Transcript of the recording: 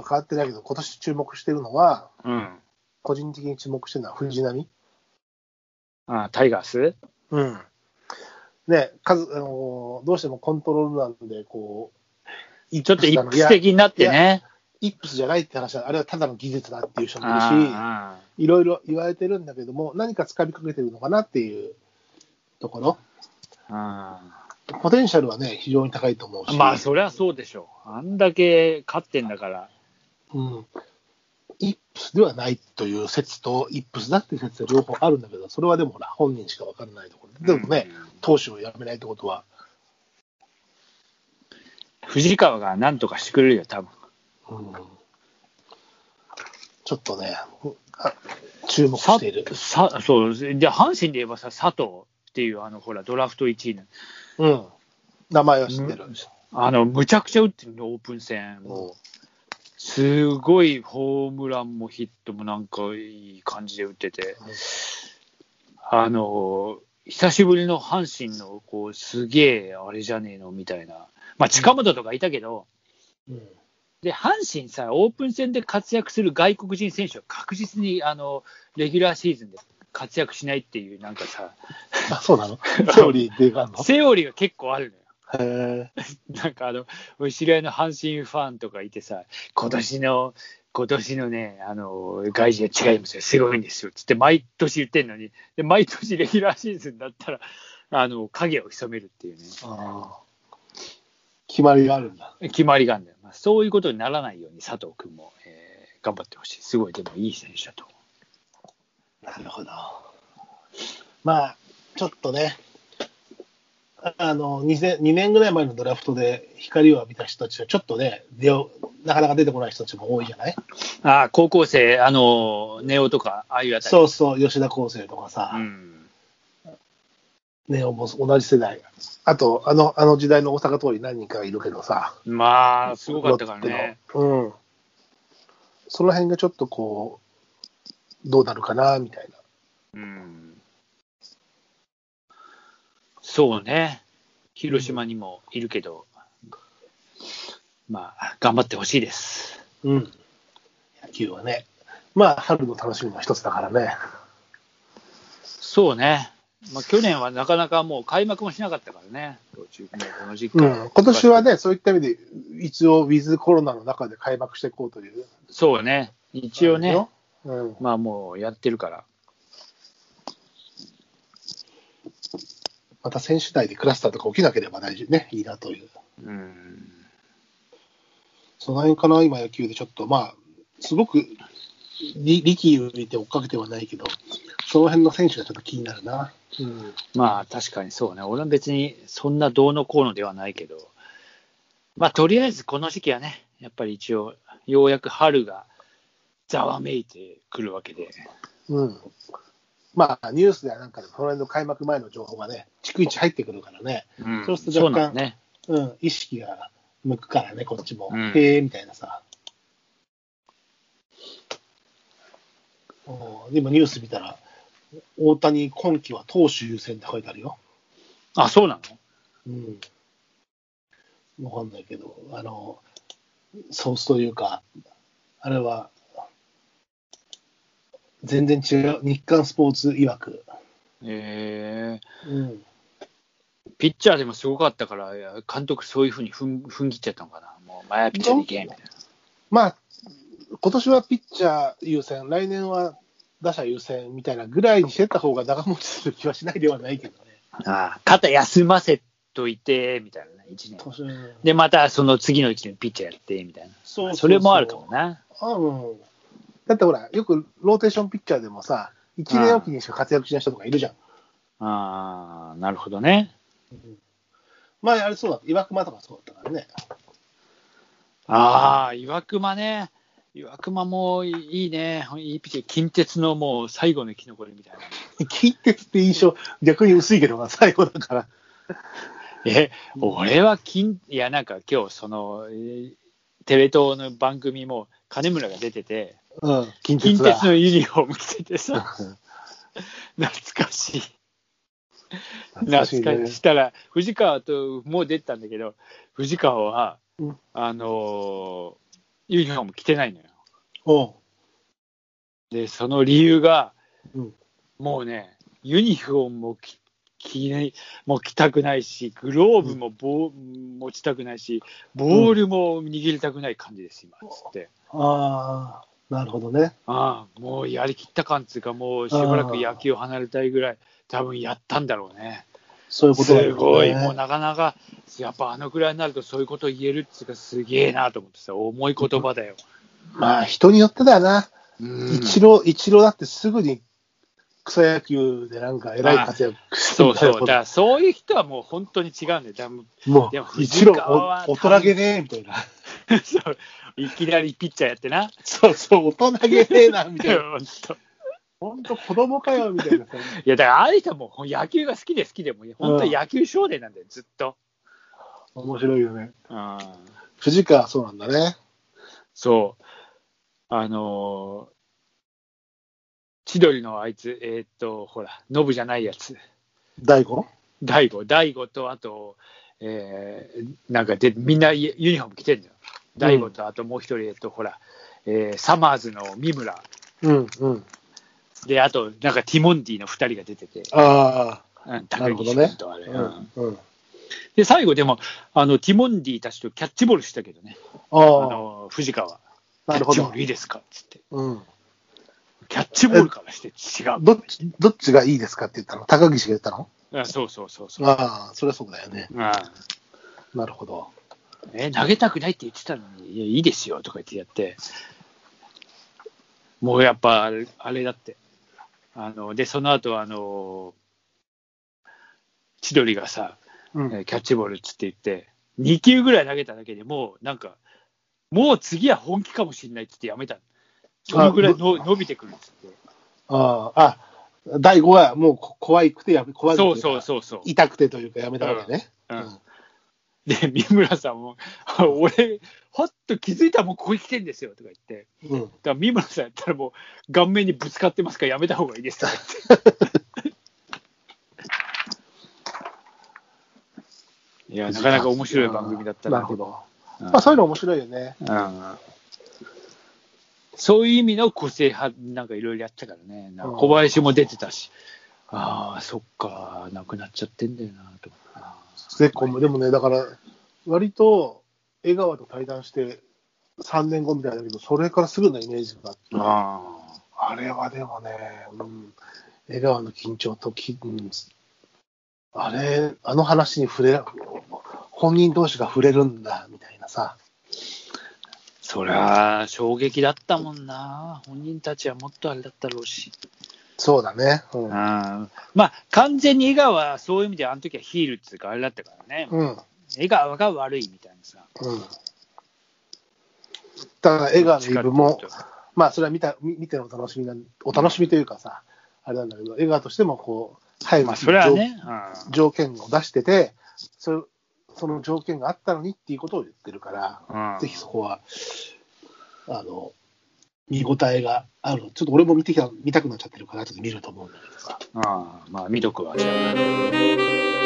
は変わってないけど、今年注目してるのは、うん。個人的に注目してるのは藤波。あタイガース？うん。ね、数、あのーどうしてもコントロールなんで、こう、ちょっと一いや夫的になってね。イップスじゃないって話は、あれはただの技術だっていう人もいるし、あいろいろ言われてるんだけども、何か掴みかけてるのかなっていうところ、あポテンシャルはね、非常に高いと思うし、まあ、そりゃそうでしょう。あんだけ勝ってんだから。うん、イップスではないという説と、イップスだっていう説は両方あるんだけど、それはでもほら、本人しか分からないところ。で、でもね、投手をやめないってことは、藤川がなんとかしてくれるよ、多分。うん、ちょっとね、あ注目さしている。さそう、じゃあ、阪神で言えばさ、佐藤っていう、あの、ほら、ドラフト1位の、うん、名前は知ってる。あの、むちゃくちゃ打ってるの、オープン戦。もう、すごいホームランもヒットもなんかいい感じで打ってて、あの、久しぶりの阪神の、こう、すげえ、あれじゃねえの、みたいな。まあ、近本とかいたけど、うん。で、阪神さ、オープン戦で活躍する外国人選手は確実に、あの、レギュラーシーズンで活躍しないっていう、なんかさ、あ、そうなの？セオリーでがあるの？セオリーが結構あるのよ。へえ。なんかあの、俺知り合いの阪神ファンとかいてさ、今年の、今年のね、あの、外人は違いますよ、すごいんですよ、つって毎年言ってんのに、で、毎年レギュラーシーズンだったら、あの、影を潜めるっていうね、あー決まりがあるんだ。決まりがあるんだよ。まあ、そういうことにならないように佐藤君も、えー頑張ってほしい。すごい、でもいい選手だと思なるほど。まあ、ちょっとね、ああの 2, 2年ぐらい前のドラフトで光を浴びた人たちは、ちょっとね、なかなか出てこない人たちも多いじゃない？う。ああ、高校生、あの、ネオとか、ああいうあたり。そうそう、吉田康生とかさ、うん。ネオも同じ世代。あと、あのあの時代の大阪通り何人かいるけどさ、まあ、すごかったからね。うん。その辺がちょっとこう、どうなるかな、みたいな。うんそうね、広島にもいるけど、まあ、頑張ってほしいです。うん。野球はね。まあ、春の楽しみの一つだからね。そうね、まあ、去年はなかなかもう開幕もしなかったからね、うん、今年はね、そういった意味で、一応、ウィズコロナの中で開幕していこうという。そうね、一応ね、うん、まあもうやってるから、また選手内でクラスターとか起きなければ大事ね、いいなという。うん、その辺かな、今野球でちょっと、まあ、すごくり力を入れて追っかけてはないけど、その辺の選手がちょっと気になるな。うん、まあ確かにそうね、俺は別にそんなどうのこうのではないけど、まあとりあえずこの時期はね、やっぱり一応、ようやく春がざわめいてくるわけで。うん。まあ、ニュースではなんかで、この辺の開幕前の情報がね、逐一入ってくるからね、うんそうすると若干ね。うん、意識が向くからね、こっちも。うんへえ、みたいなさ。でもニュース見たら、大谷今季は投手優先って書いてあるよ。あ、そうなの？うん。わかんないけど、あの、ソースというか、あれは、全然違う、日刊スポーツ曰く。えうん。ー、ピッチャーでもすごかったから、監督そういうふうに踏ん踏ん切っちゃったのかな。もう前はピッチャーでいけ、みたいな。まあ、今年はピッチャー優先、来年は打者優先みたいなぐらいにしてった方が長持ちする気はしないではないけどね。ああ肩休ませといて、みたいなね、1年。年で、またその次の1年ピッチャーやって、みたいな。そうそれもあるかもな。あうん。だってほら、よくローテーションピッチャーでもさ、1年おきにしか活躍しない人とかいるじゃん。ああ、なるほどね。前あれそうだった、岩隈とかそうだったからね。ああ、岩隈ね。岩隈もいいね。いいピッチャー。近鉄のもう最後の生き残りみたいな。近鉄って印象、逆に薄いけどな、最後だから。え、俺は金、いや、なんか今日、その、えーテレ東の番組も金村が出てて、うん、近近鉄だ鉄のユニフォーム着ててさ、懐かしい。懐かしい。ねしたら、藤川ともう出てたんだけど、藤川は、うんあのーユニフォーム着てないのよ。おう。で、その理由が、うんもうね、ユニフォームも着着ないもう着たくないし、グローブもボー持ちたくないし、ボールも握りたくない感じです、今、つって。ああ、なるほどね。ああ、もうやりきった感っていうか、もうしばらく野球離れたいぐらい、多分やったんだろうね。そういうことね。すごい、もうなかなか、やっぱあのくらいになるとそういうこと言えるっていうか、すげえなと思ってさ、重い言葉だよ。まあ、人によってだよな。うん一郎、一郎だってすぐに草野球でなんか偉い活躍そうそう、だからそういう人はもう本当に違うんだよ。多分もでもう、一郎藤川はお、大人げねえ、みたいな。そういきなりピッチャーやってな。そうそう、大人げねえな、みたいな。本当本当子供かよ、みたいなさ。いや、だからあの人はもう野球が好きで好きでもう、本当に野球少年なんだよ、ずっと。面白いよね。うん藤川、そうなんだね。そう。あのー千鳥のあいつ、えーっと、ほら、ノブじゃないやつ。大悟？大悟、大悟と、あと、えーなんかで、みんなユユニフォーム着てんだよ。大悟と、あともう一人、えっと、ほら、えーサマーズの三村。うん、うん。で、あと、なんかティモンディの二人が出てて、あうん、な高るほどね岸君とあれ、あ、うんうん、うん。で、最後でも、あの、ティモンディたちとキャッチボールしたけどね、あああ、の、藤川。なるほどキャッチボール。いいですかっつって。うん。キャッチボールからして違う。どっち、どっちがいいですかって言ったの？高岸が言ったの？あそうそうそうそう。ああ、そりゃそうだよね。うんなるほど。え、投げたくないって言ってたのに、いや、いいですよとか言ってやって、もうやっぱあれ、だって。あの、で、その後、あの、千鳥がさ、うん。えーキャッチボールっつって言って、2球ぐらい投げただけでもう、なんか、もう次は本気かもしれないっつってやめたの。そのぐらいの伸びてくるっつって。ああ、あ、大悟はもうこ怖いくてやめ、怖いくてそうそうそうそう。痛くてというかやめたわけね。うんうんで、三村さんも、俺、ほっと気づいたらもうここに来てんですよとか言って、うん。だから三村さんやったらもう顔面にぶつかってますからやめた方がいいですとか言って。いや、なかなか面白い番組だったなるほど。うんまあそういうの面白いよね。うんそういう意味の個性派なんかいろいろやってたからね。小林も出てたし。ああ、そっか、なくなっちゃってんだよな、と思ってな。結構、でもね、だから、割と江川と対談して3年後みたいだけど、それからすぐのイメージがあって、ああれはでもね、うん、江川の緊張とき、うん、あれ、あの話に触れら、本人同士が触れるんだ、みたいなさ。そりゃ、衝撃だったもんな。本人たちはもっとあれだったろうし。そうだね。うん。うんまあ、完全に江川はそういう意味であの時はヒールっていうかあれだったからね。うん。江川が悪いみたいなさ。うん。だから江川の言い分も、まあ、それは見た見見てのお楽しみな、お楽しみというかさ、あれなんだけど、江川としてもこう、入るまあ、それはね。条件を出してて、それその条件があったのにっていうことを言ってるから、ぜひそこは、あの、見応えがある。ちょっと俺も見てきた見たくなっちゃってるから、ちょっと見ると思うんだけどさ。ああまあ、見とくわ、じゃあ。